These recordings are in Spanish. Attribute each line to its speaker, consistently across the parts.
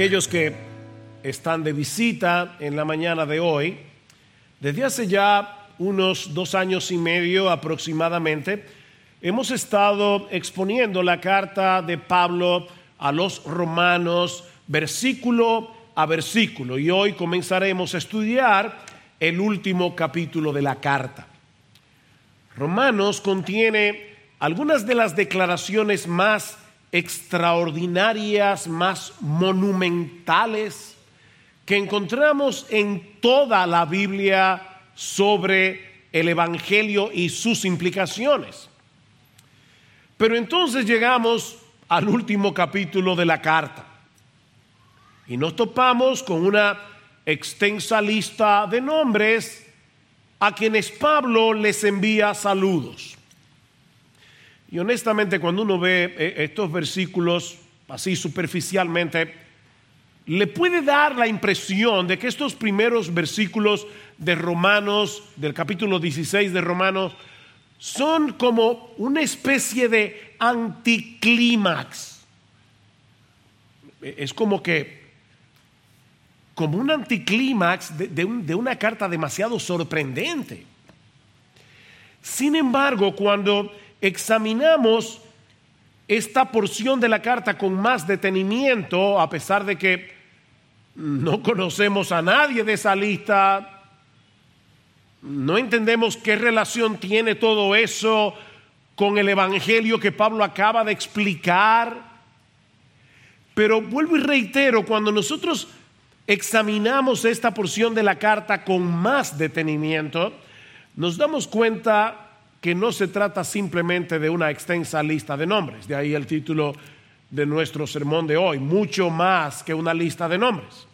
Speaker 1: aquellos que están de visita en la mañana de hoy, desde hace ya unos dos años y medio aproximadamente, hemos estado exponiendo la carta de Pablo a los romanos versículo a versículo y hoy comenzaremos a estudiar el último capítulo de la carta. Romanos contiene algunas de las declaraciones más extraordinarias, más monumentales que encontramos en toda la Biblia sobre el Evangelio y sus implicaciones. Pero entonces llegamos al último capítulo de la carta y nos topamos con una extensa lista de nombres a quienes Pablo les envía saludos. Y honestamente cuando uno ve eh, estos versículos así superficialmente, le puede dar la impresión de que estos primeros versículos de Romanos, del capítulo 16 de Romanos, son como una especie de anticlímax. Es como que, como un anticlímax de, de una carta demasiado sorprendente. Sin embargo, cuando examinamos esta porción de la carta con más detenimiento, a pesar de que no conocemos a nadie de esa lista, no entendemos qué relación tiene todo eso con el Evangelio que Pablo acaba de explicar. Pero vuelvo y reitero, cuando nosotros examinamos esta porción de la carta con más detenimiento, nos damos cuenta que no se trata simplemente de una extensa lista de nombres, de ahí el título de nuestro sermón de hoy, mucho más que una lista de nombres.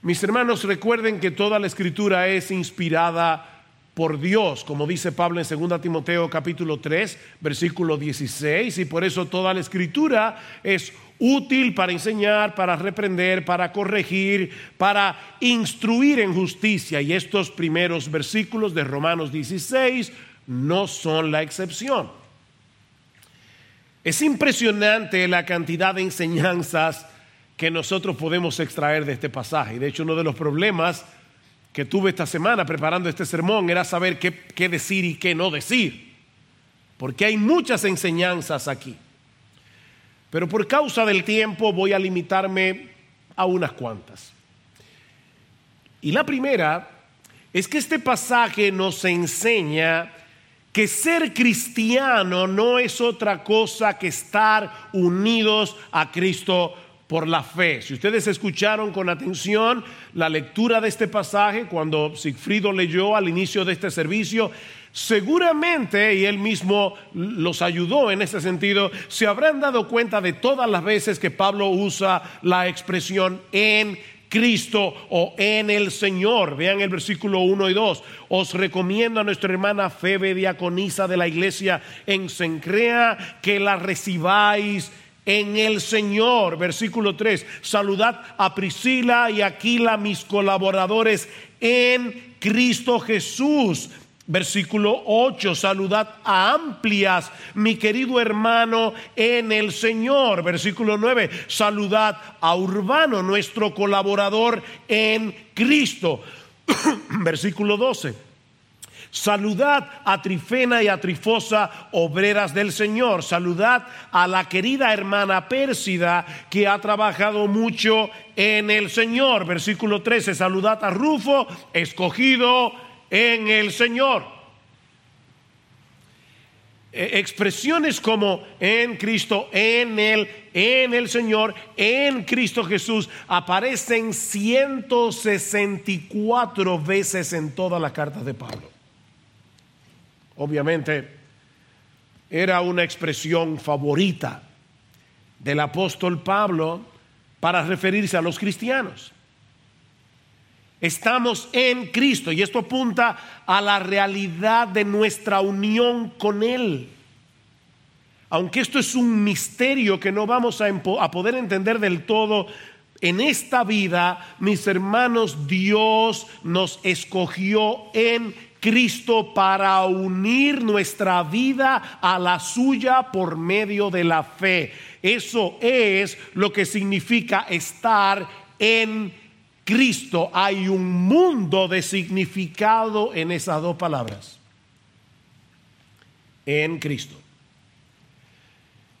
Speaker 1: Mis hermanos, recuerden que toda la escritura es inspirada por Dios, como dice Pablo en 2 Timoteo capítulo 3, versículo 16, y por eso toda la escritura es útil para enseñar, para reprender, para corregir, para instruir en justicia. Y estos primeros versículos de Romanos 16 no son la excepción. Es impresionante la cantidad de enseñanzas que nosotros podemos extraer de este pasaje. De hecho, uno de los problemas que tuve esta semana preparando este sermón era saber qué, decir y qué no decir. Porque hay muchas enseñanzas aquí. Pero por causa del tiempo voy a limitarme a unas cuantas. Y la primera es que este pasaje nos enseña que ser cristiano no es otra cosa que estar unidos a Cristo por la fe. Si ustedes escucharon con atención la lectura de este pasaje cuando Sigfrido leyó al inicio de este servicio, seguramente, y él mismo los ayudó en ese sentido, se habrán dado cuenta de todas las veces que Pablo usa la expresión en Cristo o en el Señor. Vean el versículo 1 y 2. Os recomiendo a nuestra hermana Febe, diaconisa de la iglesia en Sencrea, que la recibáis en el Señor. Versículo 3. Saludad a Priscila y Aquila, mis colaboradores en Cristo Jesús. Versículo 8, saludad a Amplias, mi querido hermano en el Señor. Versículo 9, saludad a Urbano, nuestro colaborador en Cristo. Versículo 12, saludad a Trifena y a Trifosa, obreras del Señor. Saludad a la querida hermana Pérsida que ha trabajado mucho en el Señor. Versículo 13, saludad a Rufo, escogido en el Señor. E, expresiones como en Cristo, en Él, en el Señor, en Cristo Jesús aparecen 164 veces en todas las cartas de Pablo. Obviamente era una expresión favorita del apóstol Pablo para referirse a los cristianos. Estamos en Cristo y esto apunta a la realidad de nuestra unión con Él. Aunque esto es un misterio que no vamos a, poder entender del todo en esta vida, mis hermanos, Dios nos escogió en Cristo para unir nuestra vida a la suya por medio de la fe. Eso es lo que significa estar en Cristo. Hay un mundo de significado en esas dos palabras. En Cristo.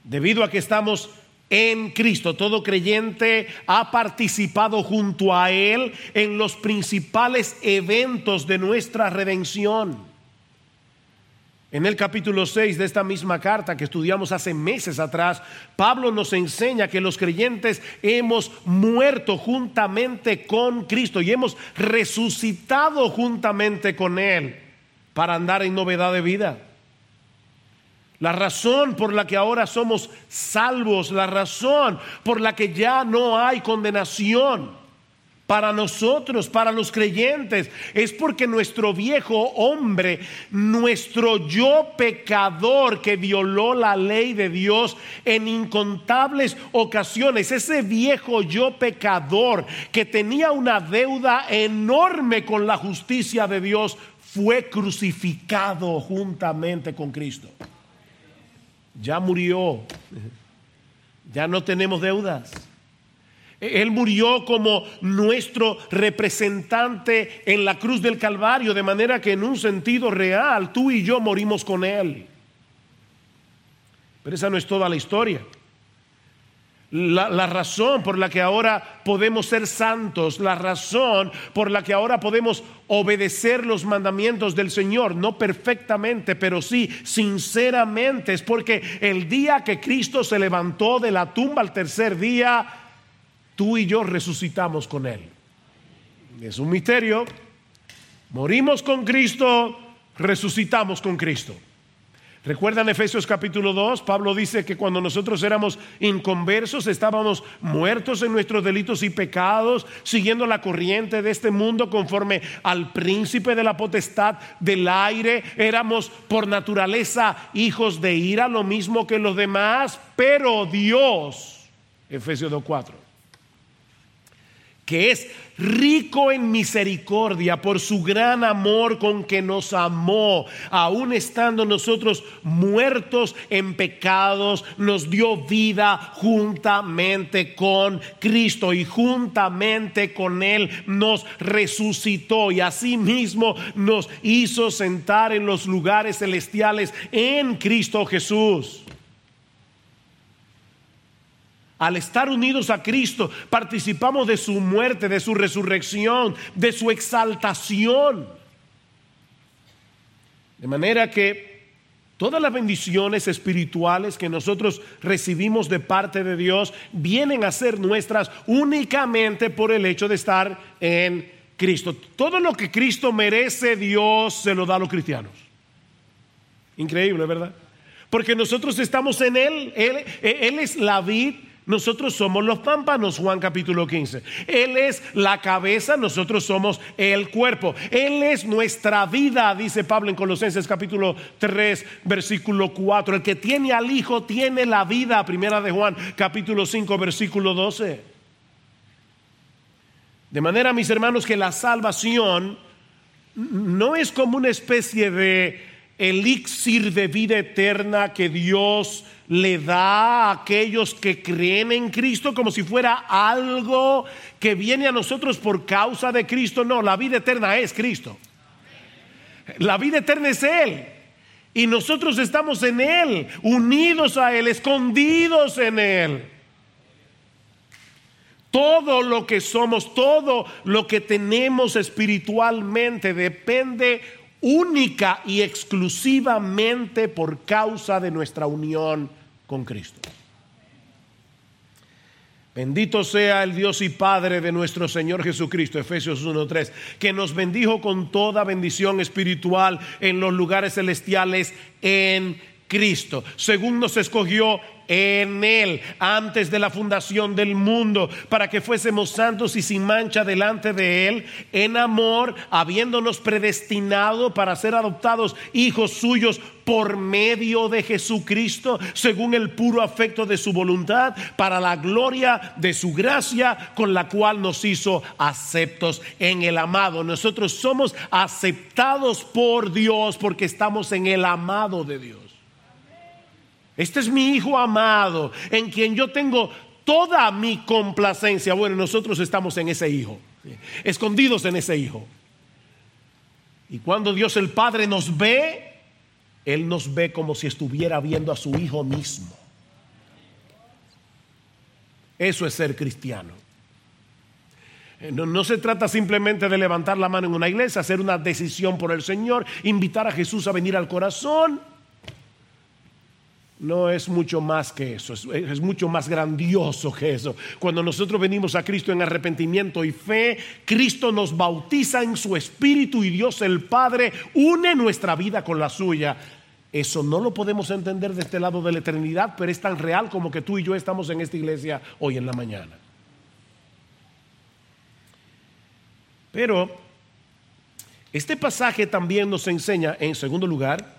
Speaker 1: Debido a que estamos en Cristo. Todo creyente ha participado junto a Él en los principales eventos de nuestra redención. En el capítulo 6 de esta misma carta que estudiamos hace meses atrás, Pablo nos enseña que los creyentes hemos muerto juntamente con Cristo y hemos resucitado juntamente con Él para andar en novedad de vida. La razón por la que ahora somos salvos, la razón por la que ya no hay condenación para nosotros, para los creyentes, es porque nuestro viejo hombre, nuestro yo pecador que violó la ley de Dios en incontables ocasiones, ese viejo yo pecador que tenía una deuda enorme con la justicia de Dios, fue crucificado juntamente con Cristo ya murió, ya no tenemos deudas. Él murió como nuestro representante en la cruz del Calvario, de manera que en un sentido real tú y yo morimos con Él. Pero esa no es toda la historia. La, razón por la que ahora podemos ser santos, la razón por la que ahora podemos obedecer los mandamientos del Señor, no perfectamente, pero sí sinceramente, es porque el día que Cristo se levantó de la tumba al tercer día, tú y yo resucitamos con Él. Es un misterio. Morimos con Cristo, resucitamos con Cristo. ¿Recuerdan Efesios capítulo 2? Pablo dice que cuando nosotros éramos inconversos estábamos muertos en nuestros delitos y pecados, siguiendo la corriente de este mundo conforme al príncipe de la potestad del aire. Éramos por naturaleza hijos de ira, lo mismo que los demás, pero Dios, Efesios 2.4 que es rico en misericordia por su gran amor con que nos amó, aun estando nosotros muertos en pecados, nos dio vida juntamente con Cristo y juntamente con Él nos resucitó y asimismo nos hizo sentar en los lugares celestiales en Cristo Jesús. Al estar unidos a Cristo, participamos de su muerte, de su resurrección, de su exaltación. De manera que todas las bendiciones espirituales que nosotros recibimos de parte de Dios vienen a ser nuestras únicamente por el hecho de estar en Cristo. Todo lo que Cristo merece, Dios se lo da a los cristianos. Increíble, ¿verdad? Porque nosotros estamos en Él. Él, es la vid nosotros somos los pámpanos, Juan capítulo 15. Él es la cabeza, nosotros somos el cuerpo. Él es nuestra vida, dice Pablo en Colosenses capítulo 3, versículo 4. El que tiene al Hijo tiene la vida, primera de Juan capítulo 5, versículo 12. De manera, mis hermanos, que la salvación no es como una especie de elixir de vida eterna que Dios le da a aquellos que creen en Cristo como si fuera algo que viene a nosotros por causa de Cristo. No, la vida eterna es Cristo. La vida eterna es Él. Y nosotros estamos en Él, unidos a Él, escondidos en Él. Todo lo que somos, todo lo que tenemos espiritualmente depende única y exclusivamente por causa de nuestra unión con Cristo. Bendito sea el Dios y Padre de nuestro Señor Jesucristo, Efesios 1.3, que nos bendijo con toda bendición espiritual en los lugares celestiales en Cristo, según nos escogió en Él antes de la fundación del mundo, para que fuésemos santos y sin mancha delante de Él, en amor, habiéndonos predestinado para ser adoptados hijos suyos por medio de Jesucristo, según el puro afecto de su voluntad, para la gloria de su gracia, con la cual nos hizo aceptos en el amado. Nosotros somos aceptados por Dios porque estamos en el amado de Dios. Este es mi Hijo amado, en quien yo tengo toda mi complacencia. Bueno, nosotros estamos en ese Hijo, escondidos en ese Hijo. Y cuando Dios el Padre nos ve, él nos ve como si estuviera viendo a su Hijo mismo. Eso es ser cristiano. Eh, no, no, se trata simplemente de levantar la mano en una iglesia, hacer una decisión por el Señor, invitar a Jesús a venir al corazón. No es mucho más que eso, es, mucho más grandioso que eso. Cuando nosotros venimos a Cristo en arrepentimiento y fe, Cristo nos bautiza en su Espíritu y Dios el Padre une nuestra vida con la suya. Eso no lo podemos entender de este lado de la eternidad, pero es tan real como que tú y yo estamos en esta iglesia hoy en la mañana. Pero este pasaje también nos enseña, en segundo lugar,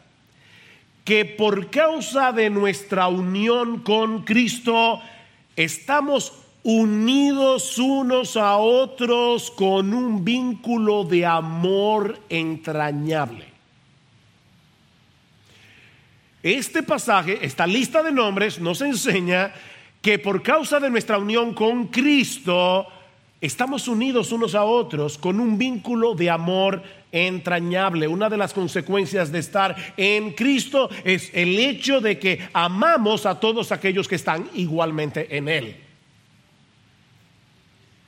Speaker 1: que por causa de nuestra unión con Cristo, estamos unidos unos a otros con un vínculo de amor entrañable. Este pasaje, esta lista de nombres, nos enseña que por causa de nuestra unión con Cristo, estamos unidos unos a otros con un vínculo de amor entrañable. Una de las consecuencias de estar en Cristo es el hecho de que amamos a todos aquellos que están igualmente en Él.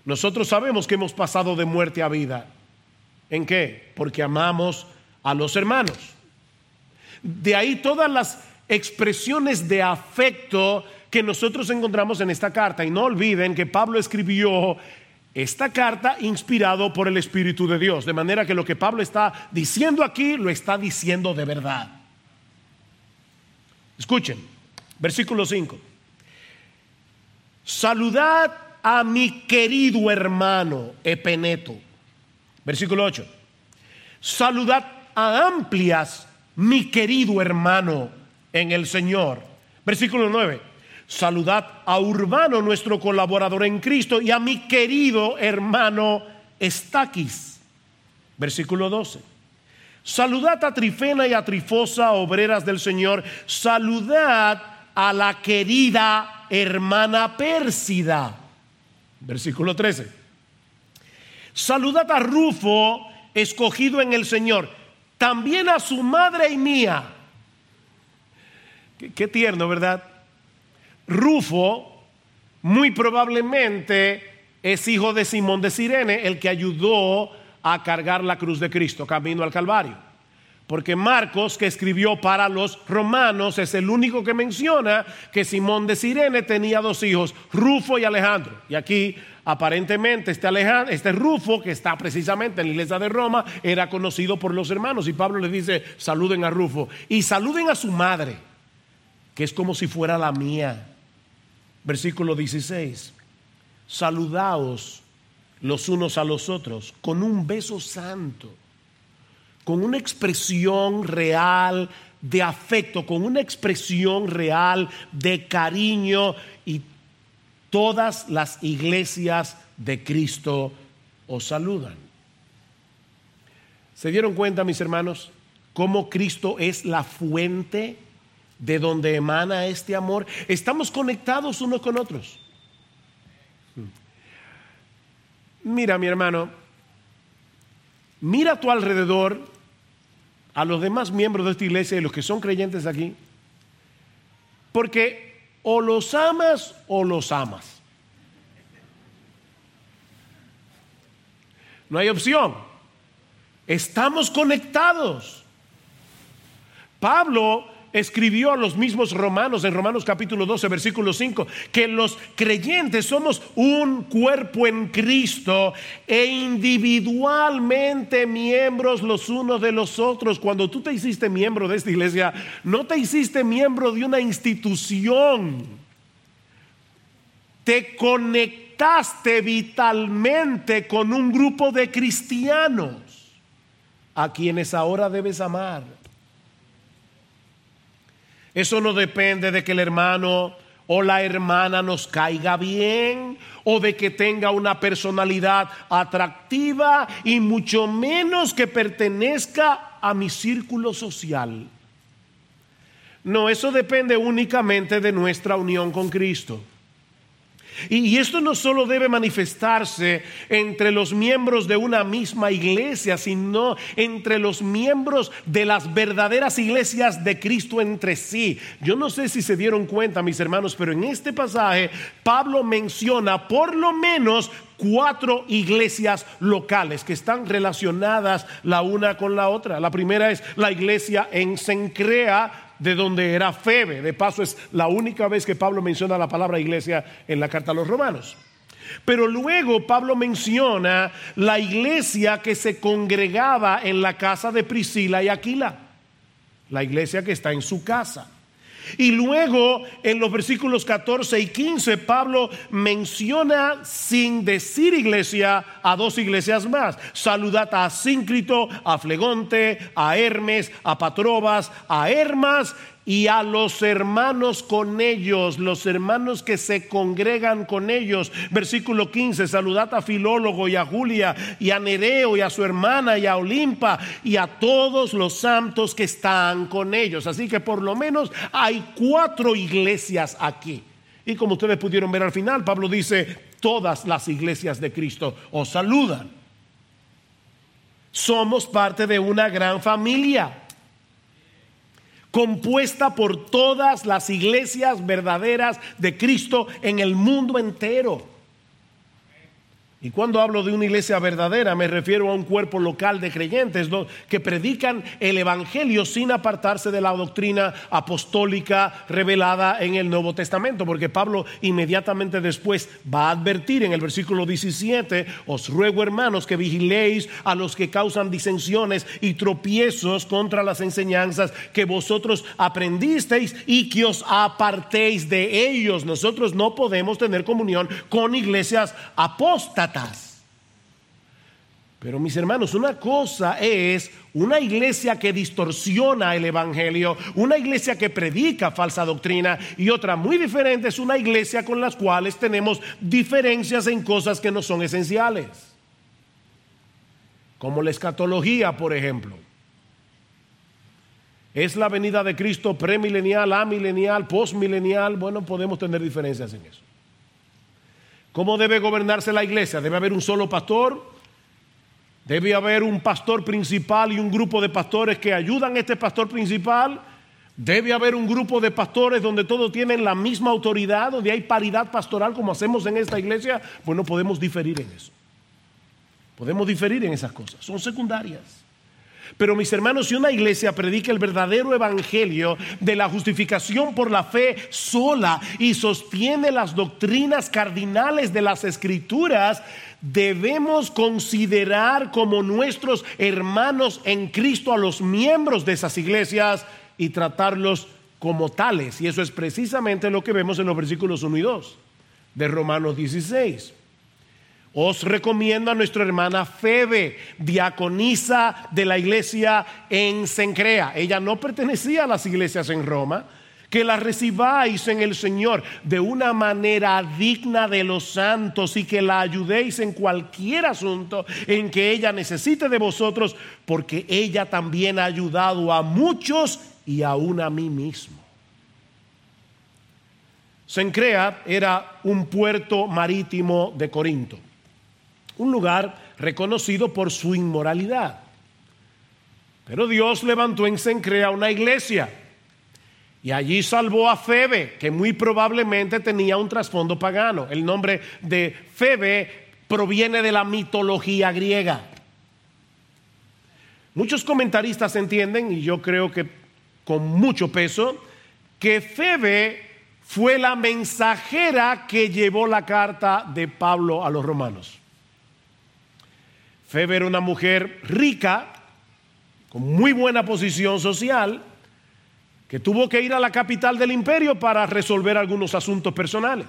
Speaker 1: Nosotros sabemos que hemos pasado de muerte a vida. ¿En qué? Porque amamos a los hermanos. De ahí todas las expresiones de afecto que nosotros encontramos en esta carta. Y no olviden que Pablo escribió esta carta inspirado por el Espíritu de Dios. De manera que lo que Pablo está diciendo aquí lo está diciendo de verdad. Escuchen, versículo 5. Saludad a mi querido hermano Epeneto. Versículo 8. Saludad a amplias mi querido hermano en el Señor. Versículo 9. Saludad a Urbano, nuestro colaborador en Cristo, y a mi querido hermano Estaquis. Versículo 12. Saludad a Trifena y a Trifosa, obreras del Señor. Saludad a la querida hermana Pérsida. Versículo 13. Saludad a Rufo, escogido en el Señor también a su madre y mía. Qué, tierno, ¿verdad? Rufo muy probablemente es hijo de Simón de Sirene, el que ayudó a cargar la cruz de Cristo camino al Calvario. Porque Marcos, que escribió para los romanos, es el único que menciona que Simón de Sirene tenía dos hijos, Rufo y Alejandro. Y aquí aparentemente este, Alejandro, este Rufo, que está precisamente en la iglesia de Roma, era conocido por los hermanos. Y Pablo les dice, saluden a Rufo. Y saluden a su madre, que es como si fuera la mía. Versículo 16. Saludaos los unos a los otros con un beso santo, con una expresión real de afecto, con una expresión real de cariño y todas las iglesias de Cristo os saludan. ¿Se dieron cuenta, mis hermanos, cómo Cristo es la fuente de donde emana este amor? Estamos conectados unos con otros. Mira, mi hermano, mira a tu alrededor, a los demás miembros de esta iglesia y los que son creyentes aquí, porque o los amas o los amas. No hay opción. Estamos conectados. Pablo escribió a los mismos romanos en Romanos capítulo 12, versículo 5, que los creyentes somos un cuerpo en Cristo e individualmente miembros los unos de los otros. Cuando tú te hiciste miembro de esta iglesia, no te hiciste miembro de una institución. Te conectaste vitalmente con un grupo de cristianos a quienes ahora debes amar. Eso no depende de que el hermano o la hermana nos caiga bien o de que tenga una personalidad atractiva y mucho menos que pertenezca a mi círculo social. No, eso depende únicamente de nuestra unión con Cristo. Y, esto no solo debe manifestarse entre los miembros de una misma iglesia, sino entre los miembros de las verdaderas iglesias de Cristo entre sí. Yo no sé si se dieron cuenta, mis hermanos, pero en este pasaje Pablo menciona por lo menos cuatro iglesias locales que están relacionadas la una con la otra. La primera es la iglesia en Sencrea, de donde era Febe. De paso, es la única vez que Pablo menciona la palabra iglesia en la carta a los romanos. Pero luego Pablo menciona la iglesia que se congregaba en la casa de Priscila y Aquila, la iglesia que está en su casa. Y luego en los versículos 14 y 15 Pablo menciona sin decir iglesia a dos iglesias más. Saludad a Síncrito, a Flegonte, a Hermes, a Patrobas, a Hermas y a los hermanos con ellos, los hermanos que se congregan con ellos. Versículo 15, saludad a Filólogo y a Julia y a Nereo y a su hermana y a Olimpa y a todos los santos que están con ellos. Así que por lo menos hay cuatro iglesias aquí. Y como ustedes pudieron ver al final, Pablo dice, todas las iglesias de Cristo os saludan. Somos parte de una gran familia compuesta por todas las iglesias verdaderas de Cristo en el mundo entero. Y cuando hablo de una iglesia verdadera, me refiero a un cuerpo local de creyentes que predican el Evangelio sin apartarse de la doctrina apostólica revelada en el Nuevo Testamento, porque Pablo inmediatamente después va a advertir en el versículo 17, os ruego hermanos que vigiléis a los que causan disensiones y tropiezos contra las enseñanzas que vosotros aprendisteis y que os apartéis de ellos. Nosotros no podemos tener comunión con iglesias apóstatas pero mis hermanos, una cosa es una iglesia que distorsiona el Evangelio, una iglesia que predica falsa doctrina y otra muy diferente es una iglesia con las cuales tenemos diferencias en cosas que no son esenciales. Como la escatología, por ejemplo. ¿Es la venida de Cristo premilenial, amilenial, postmilenial? Bueno, podemos tener diferencias en eso. ¿Cómo debe gobernarse la iglesia? ¿Debe haber un solo pastor? ¿Debe haber un pastor principal y un grupo de pastores que ayudan a este pastor principal? ¿Debe haber un grupo de pastores donde todos tienen la misma autoridad, donde hay paridad pastoral como hacemos en esta iglesia? Bueno, podemos diferir en eso. Podemos diferir en esas cosas. Son secundarias. Pero mis hermanos, si una iglesia predica el verdadero evangelio de la justificación por la fe sola y sostiene las doctrinas cardinales de las escrituras, debemos considerar como nuestros hermanos en Cristo a los miembros de esas iglesias y tratarlos como tales. Y eso es precisamente lo que vemos en los versículos 1 y 2 de Romanos 16. Os recomiendo a nuestra hermana Febe, diaconisa de la iglesia en Sencrea. Ella no pertenecía a las iglesias en Roma. Que la recibáis en el Señor de una manera digna de los santos y que la ayudéis en cualquier asunto en que ella necesite de vosotros, porque ella también ha ayudado a muchos y aún a mí mismo. Sencrea era un puerto marítimo de Corinto un lugar reconocido por su inmoralidad. Pero Dios levantó en Sencrea una iglesia y allí salvó a Febe, que muy probablemente tenía un trasfondo pagano. El nombre de Febe proviene de la mitología griega. Muchos comentaristas entienden, y yo creo que con mucho peso que Febe fue la mensajera que llevó la carta de Pablo a los romanos. Febe era una mujer rica, con muy buena posición social, que tuvo que ir a la capital del imperio para resolver algunos asuntos personales.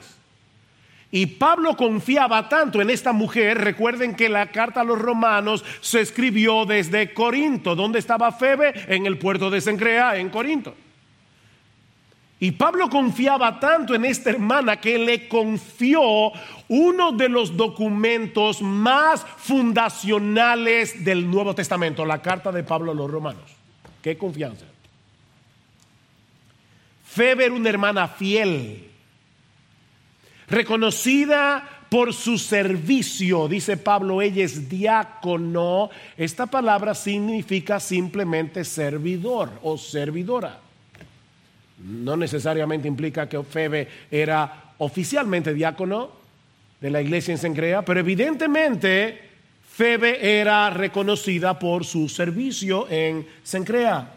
Speaker 1: Y Pablo confiaba tanto en esta mujer, recuerden que la carta a los romanos se escribió desde Corinto. ¿Dónde estaba Febe? En el puerto de Sencrea, en Corinto. Y Pablo confiaba tanto en esta hermana que le confió uno de los documentos más fundacionales del Nuevo Testamento, la carta de Pablo a los romanos. Qué confianza. Febe era una hermana fiel, reconocida por su servicio, dice Pablo, ella es diácono. Esta palabra significa simplemente servidor o servidora. No necesariamente implica que Febe era oficialmente diácono de la iglesia en Sencrea, pero evidentemente Febe era reconocida por su servicio en Sencrea.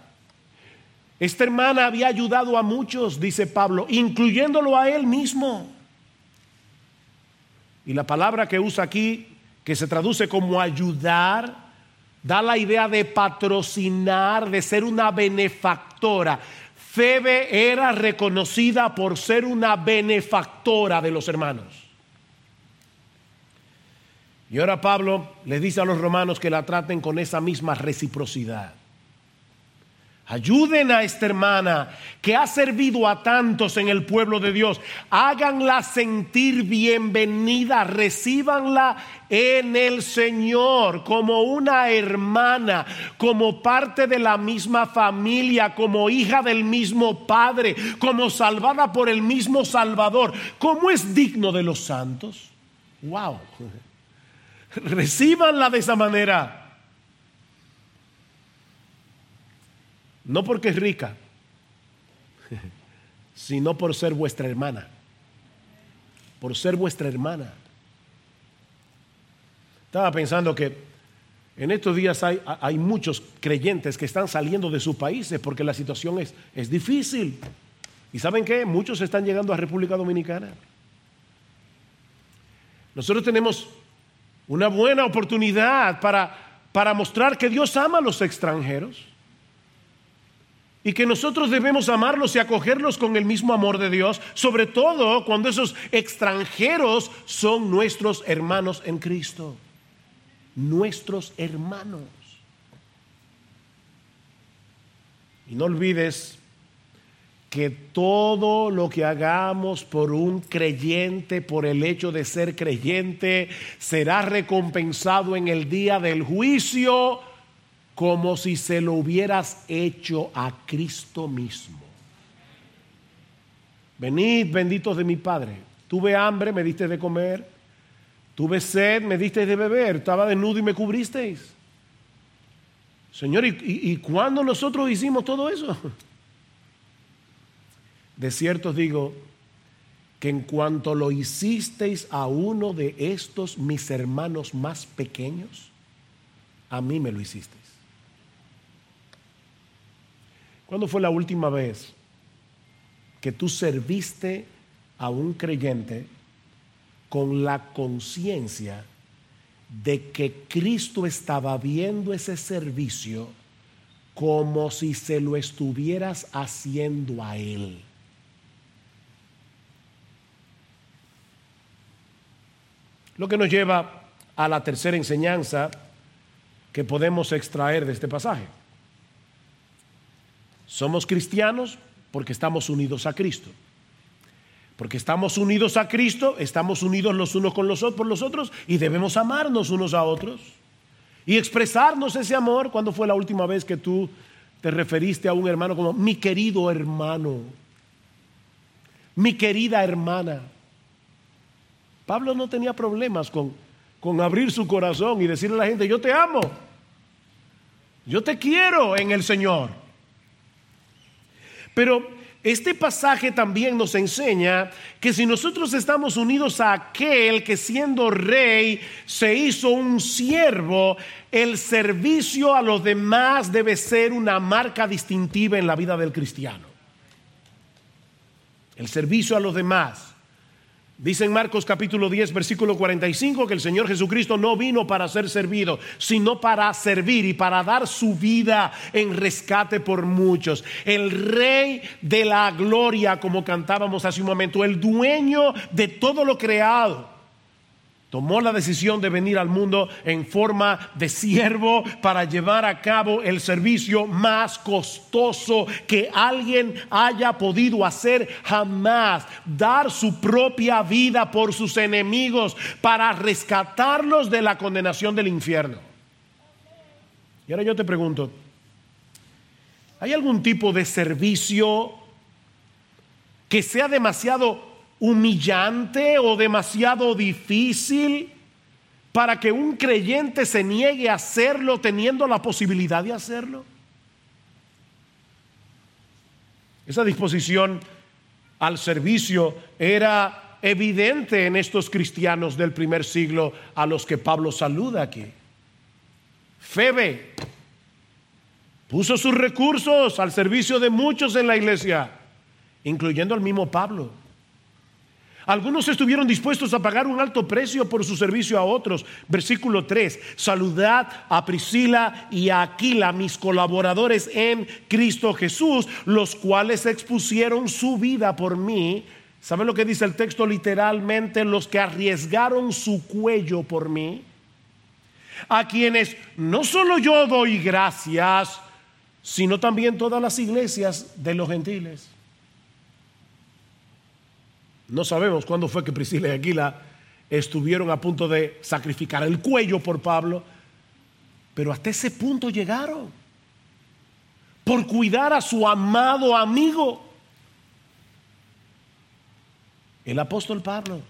Speaker 1: Esta hermana había ayudado a muchos, dice Pablo, incluyéndolo a él mismo. Y la palabra que usa aquí, que se traduce como ayudar, da la idea de patrocinar, de ser una benefactora. Febe era reconocida por ser una benefactora de los hermanos. Y ahora Pablo les dice a los romanos que la traten con esa misma reciprocidad. Ayuden a esta hermana que ha servido a tantos en el pueblo de Dios. Háganla sentir bienvenida, recíbanla en el Señor como una hermana, como parte de la misma familia, como hija del mismo Padre, como salvada por el mismo Salvador. ¿Cómo es digno de los santos? ¡Wow! Recíbanla de esa manera. No porque es rica, sino por ser vuestra hermana. Por ser vuestra hermana. Estaba pensando que en estos días hay, hay, muchos creyentes que están saliendo de sus países porque la situación es, es difícil. ¿Y saben qué? Muchos están llegando a República Dominicana. Nosotros tenemos una buena oportunidad para, para mostrar que Dios ama a los extranjeros y que nosotros debemos amarlos y acogerlos con el mismo amor de Dios, sobre todo cuando esos extranjeros son nuestros hermanos en Cristo. Nuestros hermanos. Y no olvides que todo lo que hagamos por un creyente, por el hecho de ser creyente, será recompensado en el día del juicio como si se lo hubieras hecho a Cristo mismo. Venid, benditos de mi Padre. Tuve hambre, me diste de comer. Tuve sed, me diste de beber. Estaba desnudo y me cubristeis. Señor, ¿y, y, cuándo nosotros hicimos todo eso? De cierto os digo que en cuanto lo hicisteis a uno de estos mis hermanos más pequeños, a mí me lo hicisteis. ¿Cuándo fue la última vez que tú serviste a un creyente con la conciencia de que Cristo estaba viendo ese servicio como si se lo estuvieras haciendo a Él? Lo que nos lleva a la tercera enseñanza que podemos extraer de este pasaje. Somos cristianos porque estamos unidos a Cristo. Porque estamos unidos a Cristo, estamos unidos los unos con los otros, por los otros y debemos amarnos unos a otros y expresarnos ese amor. cuando fue la última vez que tú te referiste a un hermano como mi querido hermano, mi querida hermana? Pablo no tenía problemas con, con abrir su corazón y decirle a la gente, yo te amo, yo te quiero en el Señor. Pero Este pasaje también nos enseña que si nosotros estamos unidos a aquel que siendo rey se hizo un siervo, el servicio a los demás debe ser una marca distintiva en la vida del cristiano. El servicio a los demás. Dice en Marcos capítulo 10, versículo 45, que el Señor Jesucristo no vino para ser servido, sino para servir y para dar su vida en rescate por muchos. El Rey de la Gloria, como cantábamos hace un momento, el dueño de todo lo creado tomó la decisión de venir al mundo en forma de siervo para llevar a cabo el servicio más costoso que alguien haya podido hacer jamás, dar su propia vida por sus enemigos para rescatarlos de la condenación del infierno. Y ahora yo te pregunto, ¿hay algún tipo de servicio que sea demasiado humillante o demasiado difícil para que un creyente se niegue a hacerlo teniendo la posibilidad de hacerlo? Esa disposición al servicio era evidente en estos cristianos del primer siglo a los que Pablo saluda aquí. Febe puso sus recursos al servicio de muchos en la iglesia, incluyendo al mismo Pablo. Algunos estuvieron dispuestos a pagar un alto precio por su servicio a otros. Versículo 3. Saludad a Priscila y a Aquila, mis colaboradores en Cristo Jesús, los cuales expusieron su vida por mí. ¿Saben lo que dice el texto literalmente? Los que arriesgaron su cuello por mí. A quienes no solo yo doy gracias, sino también todas las iglesias de los gentiles. No sabemos cuándo fue que Priscila y Aquila estuvieron a punto de sacrificar el cuello por Pablo, pero hasta ese punto llegaron por cuidar a su amado amigo, el apóstol Pablo.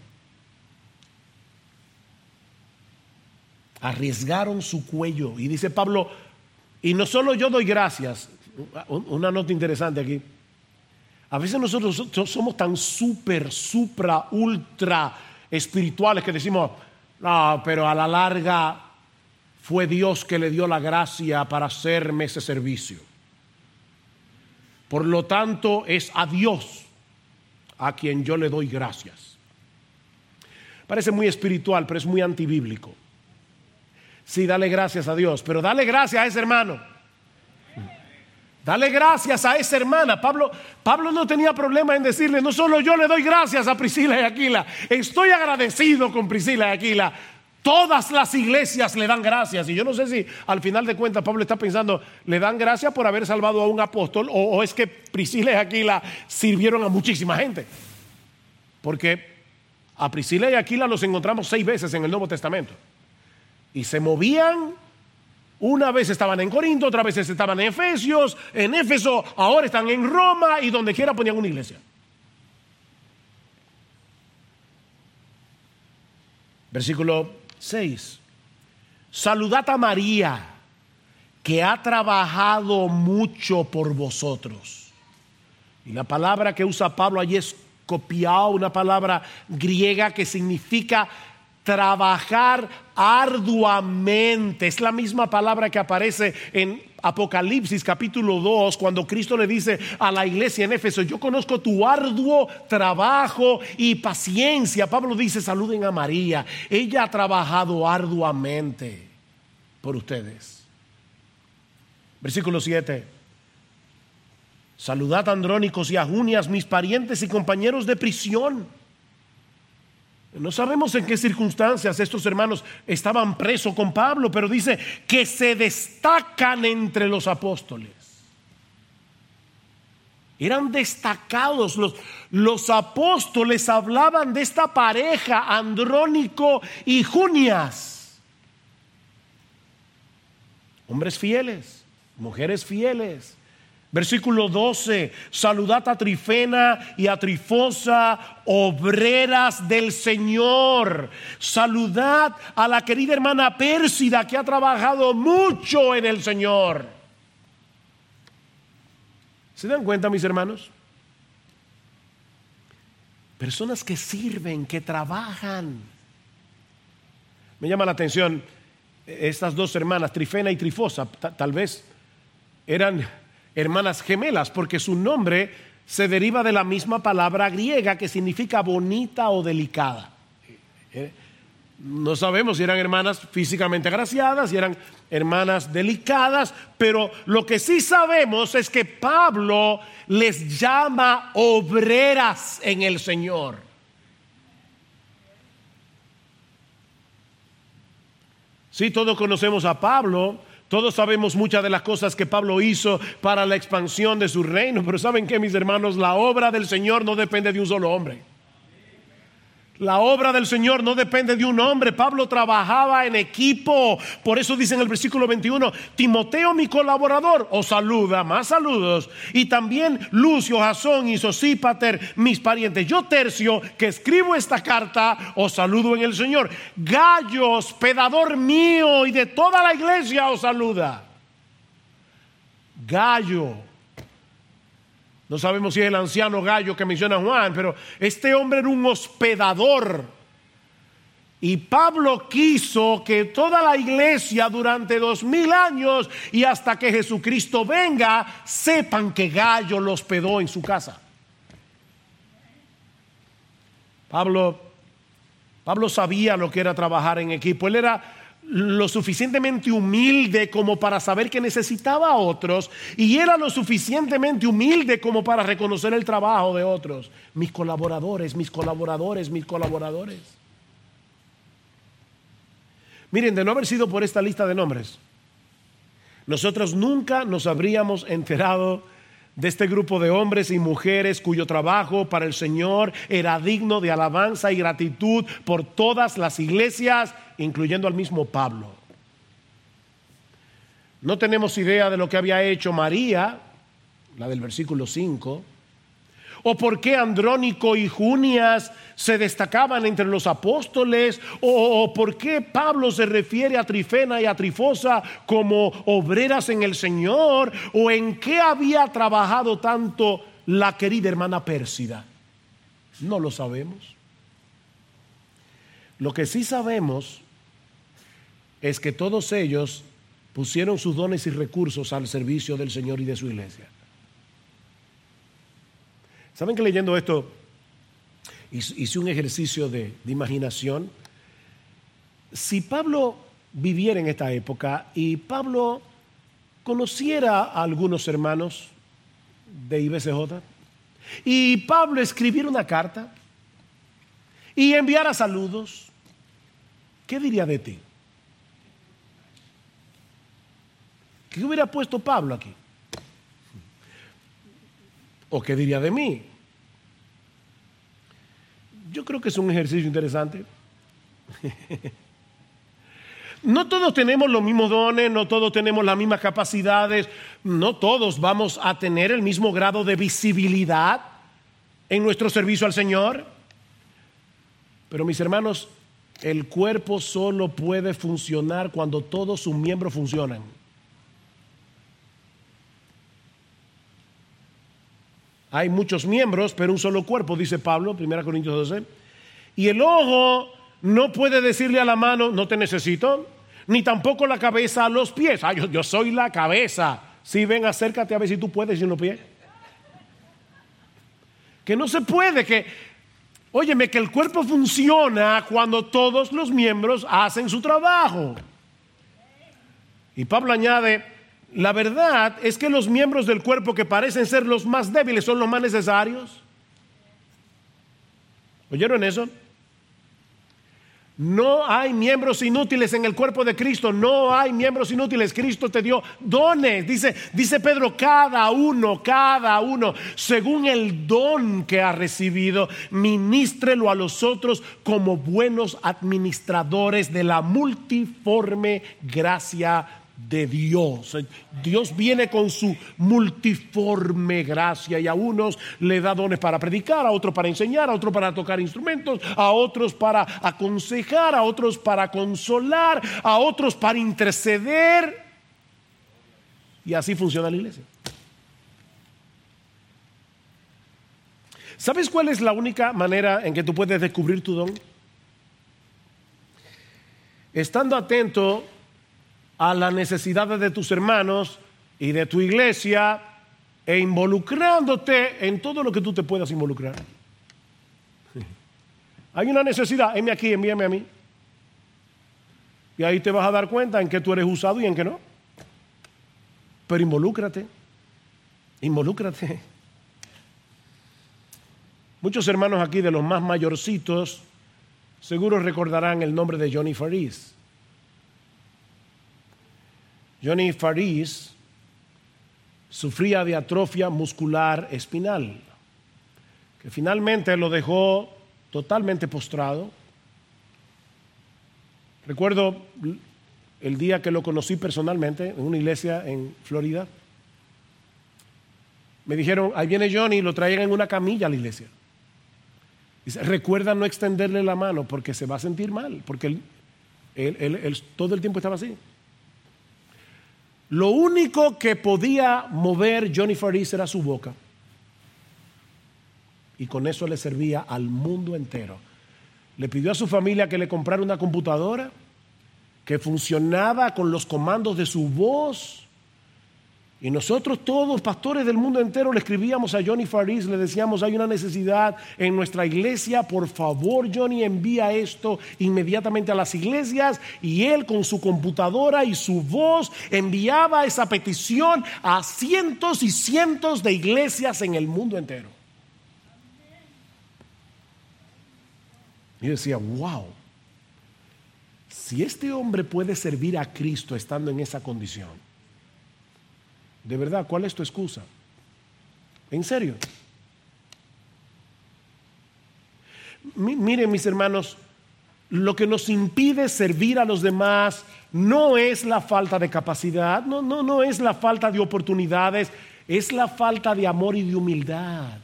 Speaker 1: Arriesgaron su cuello. Y dice Pablo, y no solo yo doy gracias, una nota interesante aquí, a veces nosotros somos tan súper, supra, ultra espirituales que decimos, no, pero a la larga fue Dios que le dio la gracia para hacerme ese servicio. Por lo tanto, es a Dios a quien yo le doy gracias. Parece muy espiritual, pero es muy antibíblico. Sí, dale gracias a Dios, pero dale gracias a ese hermano Dale gracias a esa hermana. Pablo, Pablo no tenía problema en decirle, no solo yo le doy gracias a Priscila y Aquila, estoy agradecido con Priscila y Aquila. Todas las iglesias le dan gracias. Y yo no sé si al final de cuentas Pablo está pensando, le dan gracias por haber salvado a un apóstol o, es que Priscila y Aquila sirvieron a muchísima gente. Porque a Priscila y Aquila los encontramos seis veces en el Nuevo Testamento. Y se movían una vez estaban en Corinto, otra vez estaban en Efesios, en Éfeso, ahora están en Roma y donde quiera ponían una iglesia. Versículo 6. Saludad a María, que ha trabajado mucho por vosotros. Y la palabra que usa Pablo allí es copiado, una palabra griega que significa trabajar arduamente. Es la misma palabra que aparece en Apocalipsis capítulo 2, cuando Cristo le dice a la iglesia en Éfeso, yo conozco tu arduo trabajo y paciencia. Pablo dice, saluden a María. Ella ha trabajado arduamente por ustedes. Versículo 7. Saludad a Andrónicos y a Junias, mis parientes y compañeros de prisión no sabemos en qué circunstancias estos hermanos estaban presos con Pablo, pero dice que se destacan entre los apóstoles. Eran destacados. Los, los apóstoles hablaban de esta pareja, Andrónico y Junias. Hombres fieles, mujeres fieles, Versículo 12, saludad a Trifena y a Trifosa, obreras del Señor. Saludad a la querida hermana Pérsida que ha trabajado mucho en el Señor. ¿Se dan cuenta, mis hermanos? Personas que sirven, que trabajan. Me llama la atención estas dos hermanas, Trifena y Trifosa, tal vez eran hermanas gemelas, porque su nombre se deriva de la misma palabra griega que significa bonita o delicada. Eh, no sabemos si eran hermanas físicamente agraciadas, si eran hermanas delicadas, pero lo que sí sabemos es que Pablo les llama obreras en el Señor. Sí, todos conocemos a Pablo, todos sabemos muchas de las cosas que Pablo hizo para la expansión de su reino, pero ¿saben que mis hermanos? La obra del Señor no depende de un solo hombre. La obra del Señor no depende de un hombre. Pablo trabajaba en equipo. Por eso dice en el versículo 21, Timoteo mi colaborador os saluda, más saludos. Y también Lucio, Jasón y Sosípater, mis parientes. Yo tercio que escribo esta carta, os saludo en el Señor. Gallo, hospedador mío y de toda la iglesia os saluda. Gallo no sabemos si es el anciano gallo que menciona Juan, pero este hombre era un hospedador. Y Pablo quiso que toda la iglesia durante dos mil años y hasta que Jesucristo venga, sepan que Gallo lo hospedó en su casa. Pablo, Pablo sabía lo que era trabajar en equipo. Él era lo suficientemente humilde como para saber que necesitaba a otros y era lo suficientemente humilde como para reconocer el trabajo de otros. Mis colaboradores, mis colaboradores, mis colaboradores. Miren, de no haber sido por esta lista de nombres, nosotros nunca nos habríamos enterado de este grupo de hombres y mujeres cuyo trabajo para el Señor era digno de alabanza y gratitud por todas las iglesias, incluyendo al mismo Pablo. No tenemos idea de lo que había hecho María, la del versículo 5, o por qué Andrónico y Junias se destacaban entre los apóstoles, o, por qué Pablo se refiere a Trifena y a Trifosa como obreras en el Señor, o en qué había trabajado tanto la querida hermana Pérsida. No lo sabemos. Lo que sí sabemos es que todos ellos pusieron sus dones y recursos al servicio del Señor y de su iglesia. ¿Saben que leyendo esto hice un ejercicio de, imaginación? Si Pablo viviera en esta época y Pablo conociera a algunos hermanos de IBCJ y Pablo escribiera una carta y enviara saludos, ¿qué diría de ti? ¿Qué hubiera puesto Pablo aquí? ¿O qué diría de mí? Yo creo que es un ejercicio interesante. No todos tenemos los mismos dones, no todos tenemos las mismas capacidades, no todos vamos a tener el mismo grado de visibilidad en nuestro servicio al Señor. Pero mis hermanos, el cuerpo solo puede funcionar cuando todos sus miembros funcionan. Hay muchos miembros, pero un solo cuerpo, dice Pablo, 1 Corintios 12. Y el ojo no puede decirle a la mano, no te necesito, ni tampoco la cabeza a los pies. Yo, soy la cabeza. Si ven, acércate a ver si tú puedes sin los pies. Que no se puede, que, óyeme, que el cuerpo funciona cuando todos los miembros hacen su trabajo. Y Pablo añade, la verdad es que los miembros del cuerpo que parecen ser los más débiles son los más necesarios. ¿Oyeron eso? No hay miembros inútiles en el cuerpo de Cristo, no hay miembros inútiles. Cristo te dio dones, dice, dice Pedro, cada uno, cada uno, según el don que ha recibido, ministrelo a los otros como buenos administradores de la multiforme gracia de Dios. Dios viene con su multiforme gracia y a unos le da dones para predicar, a otros para enseñar, a otros para tocar instrumentos, a otros para aconsejar, a otros para consolar, a otros para interceder. Y así funciona la iglesia. ¿Sabes cuál es la única manera en que tú puedes descubrir tu don? Estando atento a las necesidades de tus hermanos y de tu iglesia e involucrándote en todo lo que tú te puedas involucrar. Hay una necesidad, envíame aquí, envíame a mí. Y ahí te vas a dar cuenta en que tú eres usado y en que no. Pero involúcrate, involúcrate. Muchos hermanos aquí de los más mayorcitos seguro recordarán el nombre de Johnny Faris. Johnny Faris sufría de atrofia muscular espinal, que finalmente lo dejó totalmente postrado. Recuerdo el día que lo conocí personalmente en una iglesia en Florida. Me dijeron, ahí viene Johnny, lo traían en una camilla a la iglesia. Dice, recuerda no extenderle la mano porque se va a sentir mal, porque él, todo el tiempo estaba así. Lo único que podía mover Johnny Faris era su boca. Y con eso le servía al mundo entero. Le pidió a su familia que le comprara una computadora que funcionaba con los comandos de su voz y nosotros todos, pastores del mundo entero, le escribíamos a Johnny Faris, le decíamos, hay una necesidad en nuestra iglesia, por favor Johnny envía esto inmediatamente a las iglesias. Y él con su computadora y su voz enviaba esa petición a cientos y cientos de iglesias en el mundo entero. Y decía, wow, si este hombre puede servir a Cristo estando en esa condición, de verdad, ¿cuál es tu excusa? ¿En serio? miren mis hermanos, lo que nos impide servir a los demás no es la falta de capacidad, no, no, no es la falta de oportunidades, es la falta de amor y de humildad.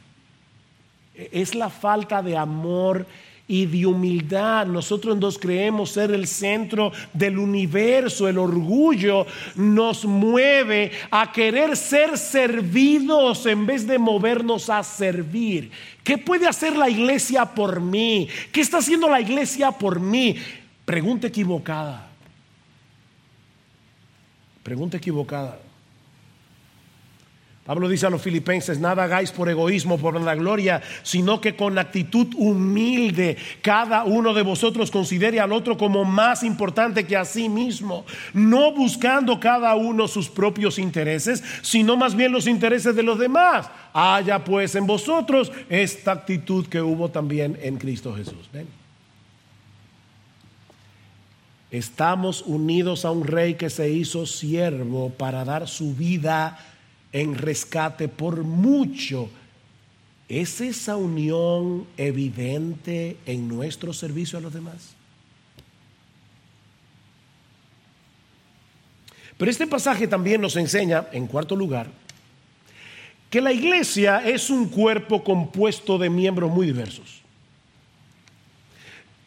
Speaker 1: Es la falta de amor y de humildad. Nosotros nos creemos ser el centro del universo. El orgullo nos mueve a querer ser servidos en vez de movernos a servir. ¿Qué puede hacer la iglesia por mí? ¿Qué está haciendo la iglesia por mí? Pregunta equivocada. Pregunta equivocada. Pablo dice a los filipenses, nada hagáis por egoísmo, por la gloria, sino que con actitud humilde cada uno de vosotros considere al otro como más importante que a sí mismo, no buscando cada uno sus propios intereses, sino más bien los intereses de los demás. Haya pues en vosotros esta actitud que hubo también en Cristo Jesús. Estamos unidos a un rey que se hizo siervo para dar su vida en rescate por mucho. ¿Es esa unión evidente en nuestro servicio a los demás? Pero este pasaje también nos enseña, en cuarto lugar, que la iglesia es un cuerpo compuesto de miembros muy diversos.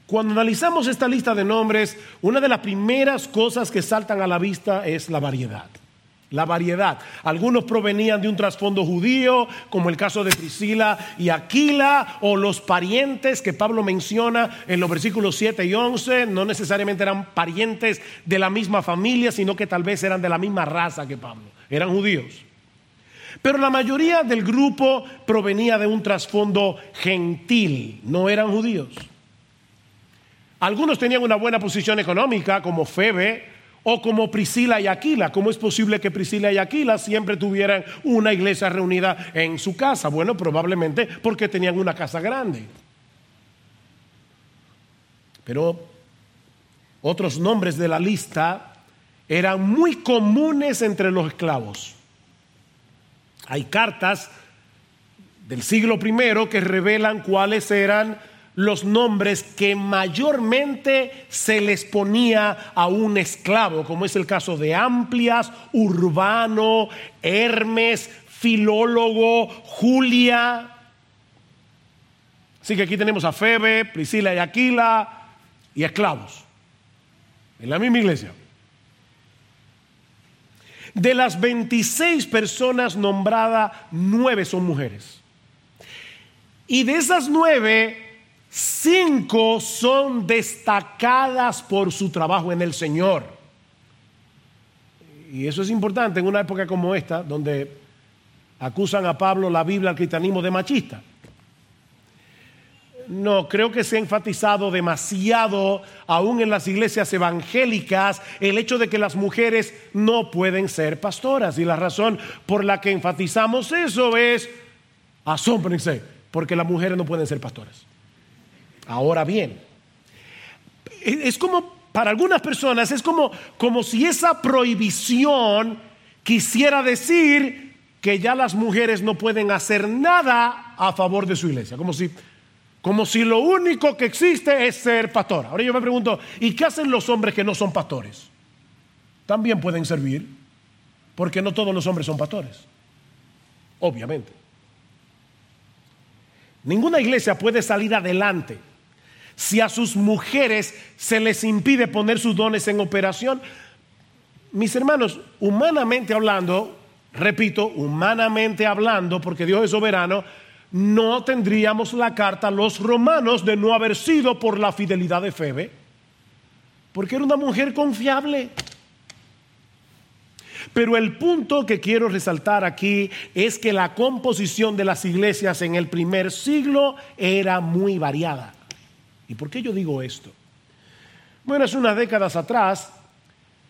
Speaker 1: Cuando analizamos esta lista de nombres, una de las primeras cosas que saltan a la vista es la variedad la variedad. Algunos provenían de un trasfondo judío, como el caso de Priscila y Aquila, o los parientes que Pablo menciona en los versículos 7 y 11, no necesariamente eran parientes de la misma familia, sino que tal vez eran de la misma raza que Pablo, eran judíos. Pero la mayoría del grupo provenía de un trasfondo gentil, no eran judíos. Algunos tenían una buena posición económica, como Febe, o como Priscila y Aquila. ¿Cómo es posible que Priscila y Aquila siempre tuvieran una iglesia reunida en su casa? Bueno, probablemente porque tenían una casa grande. Pero otros nombres de la lista eran muy comunes entre los esclavos. Hay cartas del siglo I que revelan cuáles eran los nombres que mayormente se les ponía a un esclavo, como es el caso de Amplias, Urbano, Hermes, Filólogo, Julia. Así que aquí tenemos a Febe, Priscila y Aquila y esclavos, en la misma iglesia. De las 26 personas nombradas, nueve son mujeres. Y de esas nueve, cinco son destacadas por su trabajo en el Señor. Y eso es importante en una época como esta, donde acusan a Pablo, la Biblia, al cristianismo de machista. No, creo que se ha enfatizado demasiado, aún en las iglesias evangélicas, el hecho de que las mujeres no pueden ser pastoras. Y la razón por la que enfatizamos eso es, asómbrense, porque las mujeres no pueden ser pastoras. Ahora bien, es como, para algunas personas, es como, como si esa prohibición quisiera decir que ya las mujeres no pueden hacer nada a favor de su iglesia. Como si como si lo único que existe es ser pastor. Ahora yo me pregunto, ¿y qué hacen los hombres que no son pastores? También pueden servir, porque no todos los hombres son pastores. Obviamente. Ninguna iglesia puede salir adelante si a sus mujeres se les impide poner sus dones en operación. Mis hermanos, humanamente hablando, repito, humanamente hablando, porque Dios es soberano, no tendríamos la carta a los romanos de no haber sido por la fidelidad de Febe, porque era una mujer confiable. Pero el punto que quiero resaltar aquí es que la composición de las iglesias en el primer siglo era muy variada. ¿Y por qué yo digo esto? Bueno, hace unas décadas atrás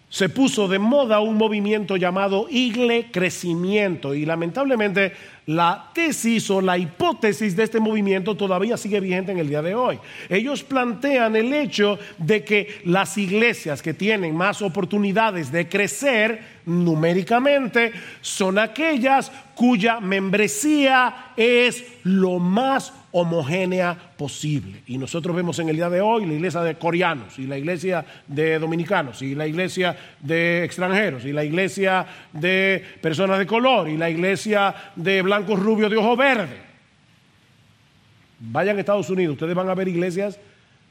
Speaker 1: se puso de moda un movimiento llamado Igle Crecimiento y lamentablemente la tesis o la hipótesis de este movimiento todavía sigue vigente en el día de hoy. Ellos plantean el hecho de que las iglesias que tienen más oportunidades de crecer numéricamente son aquellas cuya membresía es lo más homogénea posible. Y nosotros vemos en el día de hoy la iglesia de coreanos y la iglesia de dominicanos y la iglesia de extranjeros y la iglesia de personas de color y la iglesia de blancos rubios de ojo verde. Vayan a Estados Unidos, ustedes van a ver iglesias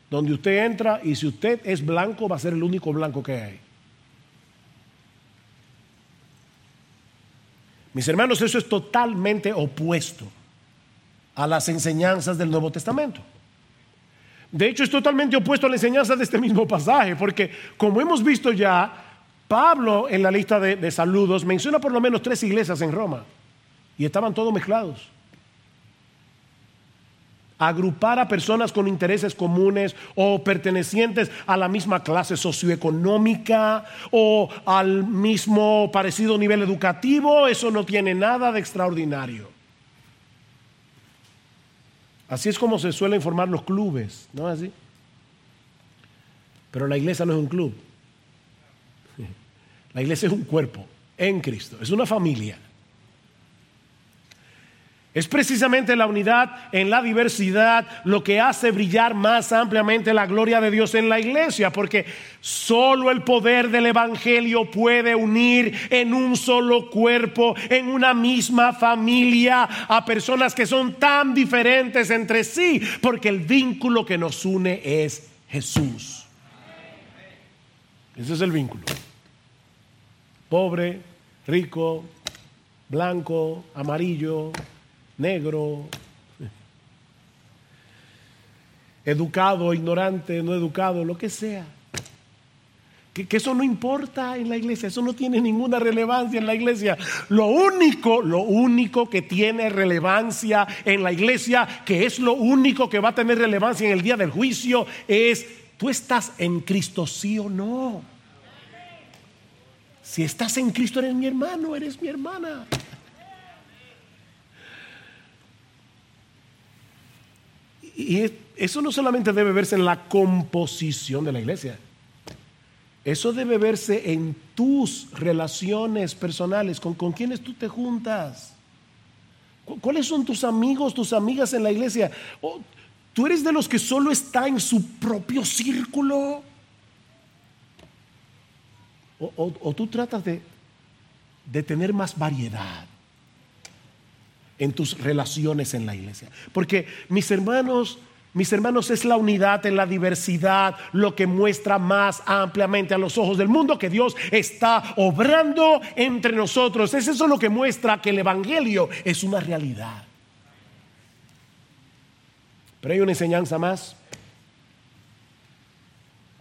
Speaker 1: donde usted entra y si usted es blanco va a ser el único blanco que hay. Mis hermanos, eso es totalmente opuesto a las enseñanzas del Nuevo Testamento. De hecho, es totalmente opuesto a la enseñanza de este mismo pasaje, porque como hemos visto ya, Pablo en la lista de, saludos menciona por lo menos tres iglesias en Roma y estaban todos mezclados. Agrupar a personas con intereses comunes o pertenecientes a la misma clase socioeconómica o al mismo parecido nivel educativo, eso no tiene nada de extraordinario. Así es como se suelen formar los clubes, ¿no es así? Pero la iglesia no es un club. La iglesia es un cuerpo en Cristo, es una familia. Es precisamente la unidad en la diversidad lo que hace brillar más ampliamente la gloria de Dios en la iglesia, porque solo el poder del Evangelio puede unir en un solo cuerpo, en una misma familia, a personas que son tan diferentes entre sí, porque el vínculo que nos une es Jesús. Ese es el vínculo. Pobre, rico, blanco, amarillo, negro, educado, ignorante, no educado, lo que sea. Que, eso no importa en la iglesia, eso no tiene ninguna relevancia en la iglesia. Lo único, lo único que tiene relevancia en la iglesia, que es lo único que va a tener relevancia en el día del juicio, es, ¿tú estás en Cristo sí o no? Si estás en Cristo eres mi hermano, eres mi hermana. Y eso no solamente debe verse en la composición de la iglesia, eso debe verse en tus relaciones personales, con, con quienes tú te juntas. ¿Cuáles son tus amigos, tus amigas en la iglesia? ¿Tú eres de los que solo está en su propio círculo? ¿O, tú tratas de, de tener más variedad? En tus relaciones en la iglesia. Porque mis hermanos, mis hermanos, es la unidad en la diversidad lo que muestra más ampliamente a los ojos del mundo que Dios está obrando entre nosotros. Es eso lo que muestra que el Evangelio es una realidad. Pero hay una enseñanza más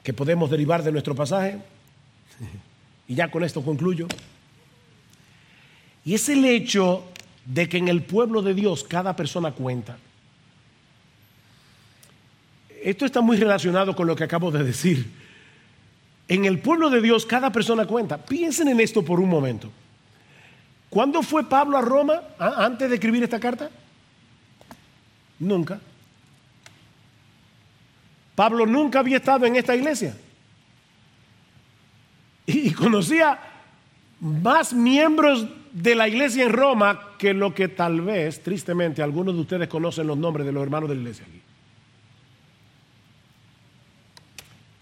Speaker 1: que podemos derivar de nuestro pasaje. Y ya con esto concluyo. Y es el hecho de que en el pueblo de Dios cada persona cuenta. Esto está muy relacionado con lo que acabo de decir. En el pueblo de Dios cada persona cuenta. Piensen en esto por un momento. ¿Cuándo fue Pablo a Roma antes de escribir esta carta? Nunca. Pablo nunca había estado en esta iglesia. Y conocía más miembros de la iglesia en Roma que lo que tal vez, tristemente, algunos de ustedes conocen los nombres de los hermanos de la iglesia aquí.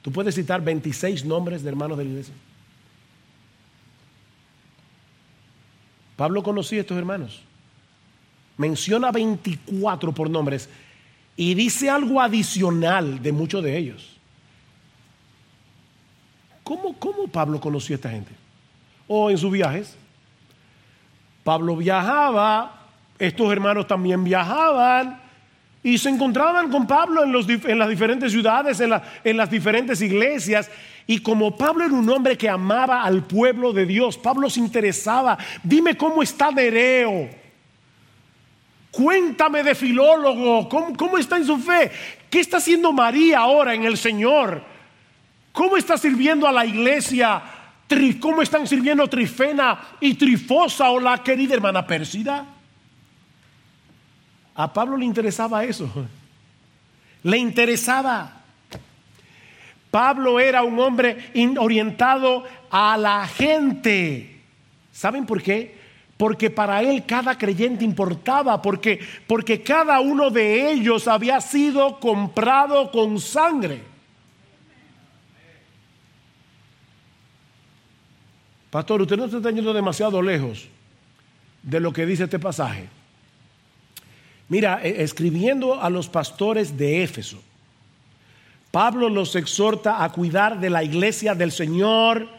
Speaker 1: Tú puedes citar 26 nombres de hermanos de la iglesia. Pablo conocía a estos hermanos. Menciona 24 por nombres y dice algo adicional de muchos de ellos. ¿Cómo, cómo Pablo conocía a esta gente? O en sus viajes. Pablo viajaba, estos hermanos también viajaban y se encontraban con Pablo en, las diferentes ciudades, en, en las diferentes iglesias. Y como Pablo era un hombre que amaba al pueblo de Dios, Pablo se interesaba. Dime cómo está Nereo. Cuéntame de filólogo, ¿cómo, ¿cómo, está en su fe? ¿Qué está haciendo María ahora en el Señor? ¿Cómo está sirviendo a la iglesia? ¿Cómo están sirviendo Trifena y Trifosa o la querida hermana Pérsida? A Pablo le interesaba eso. Le interesaba. Pablo era un hombre orientado a la gente. ¿Saben por qué? Porque para él cada creyente importaba, porque, porque cada uno de ellos había sido comprado con sangre. Pastor, usted no está yendo demasiado lejos de lo que dice este pasaje. Mira, e, escribiendo a los pastores de Éfeso, Pablo los exhorta a cuidar de la iglesia del Señor,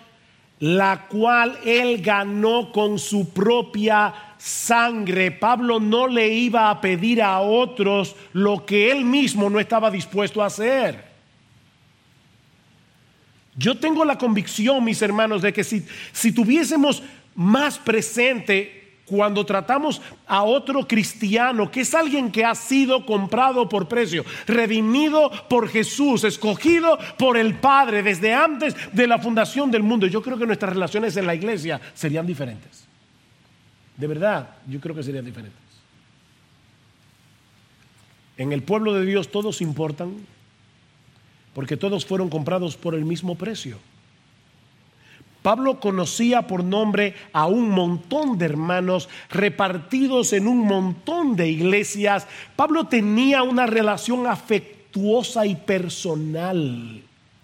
Speaker 1: la cual él ganó con su propia sangre. Pablo no le iba a pedir a otros lo que él mismo no estaba dispuesto a hacer. Yo tengo la convicción, mis hermanos, de que si, si tuviésemos más presente cuando tratamos a otro cristiano, que es alguien que ha sido comprado por precio, redimido por Jesús, escogido por el Padre desde antes de la fundación del mundo, yo creo que nuestras relaciones en la iglesia serían diferentes. De verdad, yo creo que serían diferentes. En el pueblo de Dios todos importan porque todos fueron comprados por el mismo precio. Pablo conocía por nombre a un montón de hermanos repartidos en un montón de iglesias. Pablo tenía una relación afectuosa y personal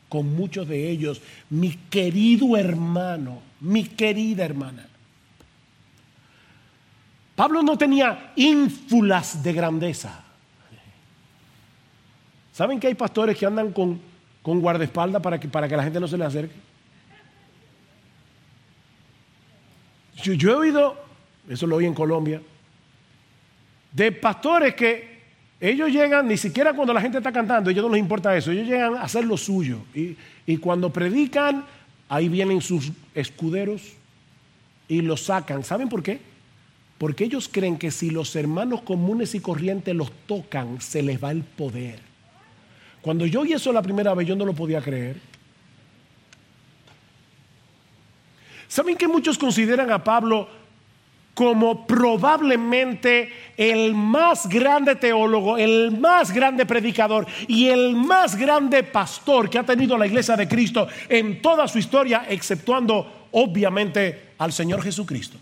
Speaker 1: con muchos de ellos. Mi querido hermano, mi querida hermana. Pablo no tenía ínfulas de grandeza. ¿Saben que hay pastores que andan con, con guardaespaldas para que, para que la gente no se le acerque? Yo, he oído, eso lo oí en Colombia, de pastores que ellos llegan, ni siquiera cuando la gente está cantando, ellos no les importa eso, ellos llegan a hacer lo suyo. Y, y cuando predican, ahí vienen sus escuderos y los sacan. ¿Saben por qué? Porque ellos creen que si los hermanos comunes y corrientes los tocan, se les va el poder. Cuando yo oí eso la primera vez, yo no lo podía creer. ¿Saben que muchos consideran a Pablo como probablemente el más grande teólogo, el más grande predicador y el más grande pastor que ha tenido la iglesia de Cristo en toda su historia, exceptuando obviamente al Señor Jesucristo?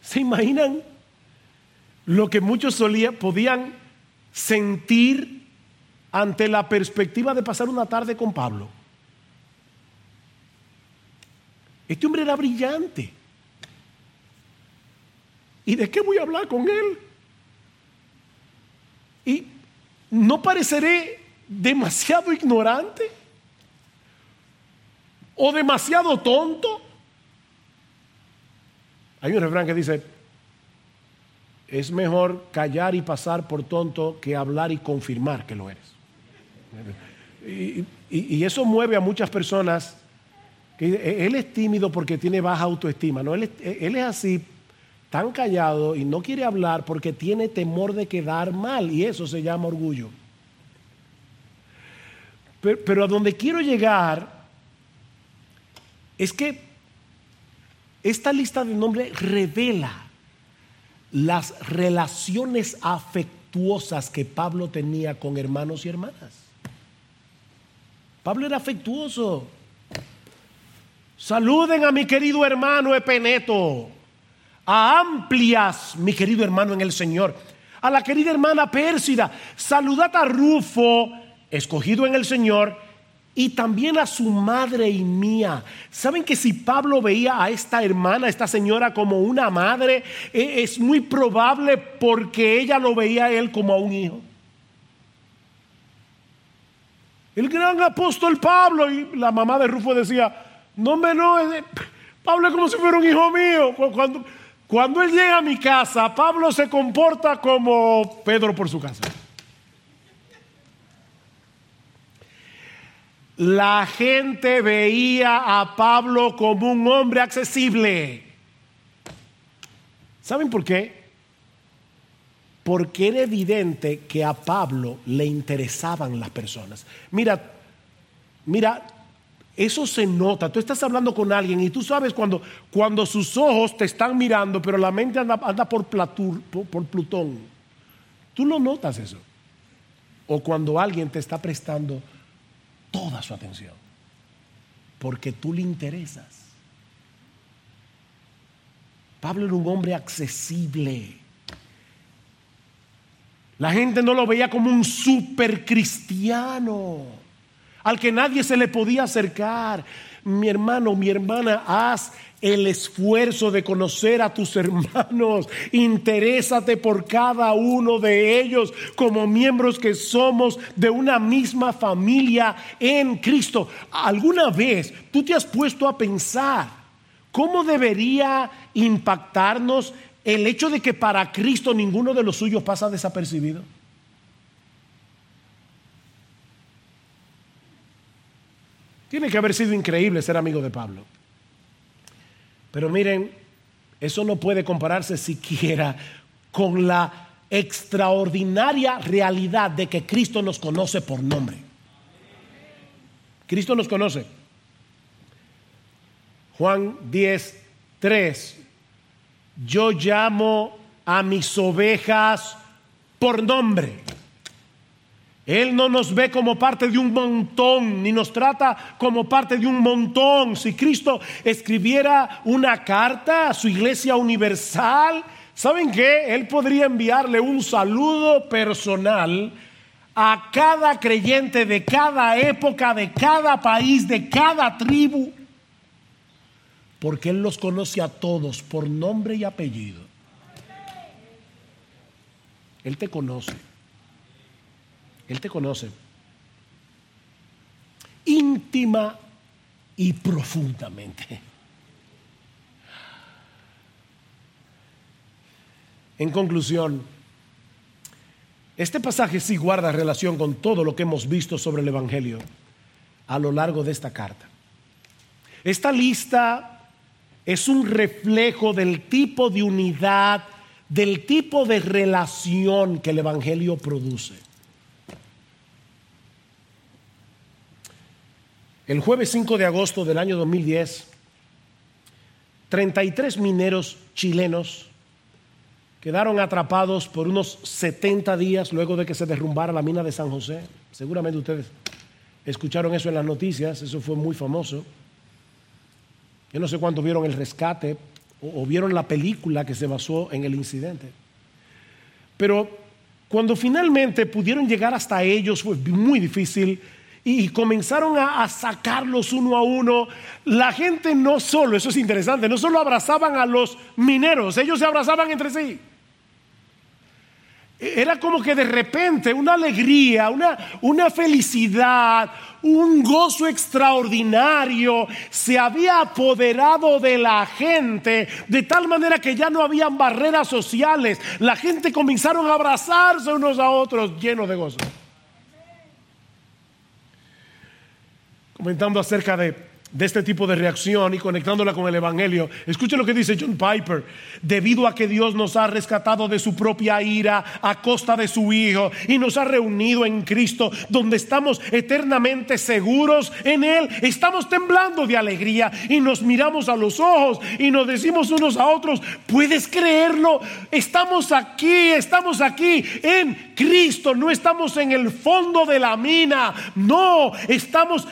Speaker 1: ¿Se imaginan lo que muchos solían, podían sentir ante la perspectiva de pasar una tarde con Pablo. Este hombre era brillante. ¿Y de qué voy a hablar con él? Y no pareceré demasiado ignorante o demasiado tonto. Hay un refrán que dice, es mejor callar y pasar por tonto que hablar y confirmar que lo eres. Y, eso mueve a muchas personas. Que él es tímido porque tiene baja autoestima. ¿no? Él, es, él es así, tan callado y no quiere hablar porque tiene temor de quedar mal. Y eso se llama orgullo. Pero, pero a donde quiero llegar es que esta lista de nombres revela las relaciones afectuosas que Pablo tenía con hermanos y hermanas. Pablo era afectuoso. Saluden a mi querido hermano Epeneto, a Amplias, mi querido hermano en el Señor, a la querida hermana Pérsida, saludad a Rufo, escogido en el Señor, y también a su madre y mía. ¿Saben que si Pablo veía a esta hermana, a esta señora como una madre, e, es muy probable porque ella lo veía a él como a un hijo? El gran apóstol Pablo y la mamá de Rufo decía, no me no, Pablo es como si fuera un hijo mío. Cuando, cuando él llega a mi casa, Pablo se comporta como Pedro por su casa. La gente veía a Pablo como un hombre accesible. ¿Saben por qué? Porque era evidente que a Pablo le interesaban las personas. Mira, mira, eso se nota. Tú estás hablando con alguien y tú sabes cuando, cuando sus ojos te están mirando, pero la mente anda, por, por Plutón. Tú no notas eso. O cuando alguien te está prestando toda su atención, porque tú le interesas. Pablo era un hombre accesible. La gente no lo veía como un super cristiano al que nadie se le podía acercar. Mi hermano, mi hermana, haz el esfuerzo de conocer a tus hermanos. Interésate por cada uno de ellos como miembros que somos de una misma familia en Cristo. ¿Alguna vez tú te has puesto a pensar cómo debería impactarnos el hecho de que para Cristo ninguno de los suyos pasa desapercibido? Tiene que haber sido increíble ser amigo de Pablo. Pero miren, eso no puede compararse siquiera con la extraordinaria realidad de que Cristo nos conoce por nombre. Cristo nos conoce. Juan 10, 3. Yo llamo a mis ovejas por nombre. Él no nos ve como parte de un montón, ni nos trata como parte de un montón. Si Cristo escribiera una carta a su iglesia universal, ¿saben qué? Él podría enviarle un saludo personal a cada creyente de cada época, de cada país, de cada tribu, porque Él los conoce a todos por nombre y apellido. Él te conoce. Él te conoce íntima y profundamente. En conclusión, este pasaje sí guarda relación con todo lo que hemos visto sobre el Evangelio a lo largo de esta carta. Esta lista es un reflejo del tipo de unidad, del tipo de relación que el Evangelio produce. El jueves 5 de agosto del año 2010, 33 mineros chilenos quedaron atrapados por unos 70 días luego de que se derrumbara la mina de San José. Seguramente ustedes escucharon eso en las noticias, eso fue muy famoso. Yo no sé cuántos vieron el rescate o, vieron la película que se basó en el incidente. Pero cuando finalmente pudieron llegar hasta ellos fue muy difícil y comenzaron a, sacarlos uno a uno. La gente no solo, eso es interesante, no solo abrazaban a los mineros, ellos se abrazaban entre sí. era como que de repente una alegría, una, una felicidad, un gozo extraordinario se había apoderado de la gente de tal manera que ya no habían barreras sociales. La gente comenzaron a abrazarse unos a otros llenos de gozo. Comentando acerca de de este tipo de reacción y conectándola con el Evangelio. Escuche lo que dice John Piper. Debido a que Dios nos ha rescatado de su propia ira a costa de su Hijo y nos ha reunido en Cristo, donde estamos eternamente seguros en Él, estamos temblando de alegría y nos miramos a los ojos y nos decimos unos a otros, ¿puedes creerlo? Estamos aquí, estamos aquí en Cristo, no estamos en el fondo de la mina, no, estamos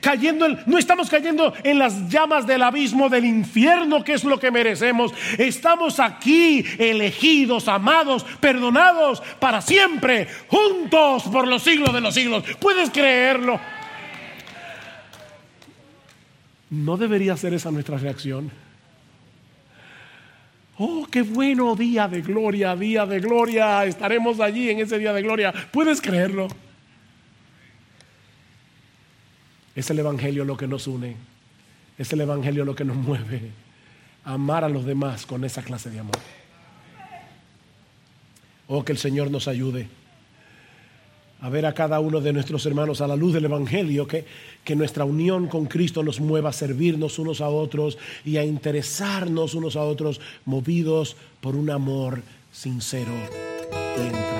Speaker 1: cayendo, no estamos cayendo en las llamas del abismo del infierno, que es lo que merecemos. Estamos aquí, elegidos, amados, perdonados para siempre, juntos por los siglos de los siglos. ¿Puedes creerlo? ¿No debería ser esa nuestra reacción? Oh, qué bueno día de gloria, día de gloria. Estaremos allí en ese día de gloria. ¿Puedes creerlo? Es el Evangelio lo que nos une. Es el Evangelio lo que nos mueve. amar a los demás con esa clase de amor. Oh, que el Señor nos ayude a ver a cada uno de nuestros hermanos a la luz del Evangelio, que, que nuestra unión con Cristo nos mueva a servirnos unos a otros y a interesarnos unos a otros, movidos por un amor sincero y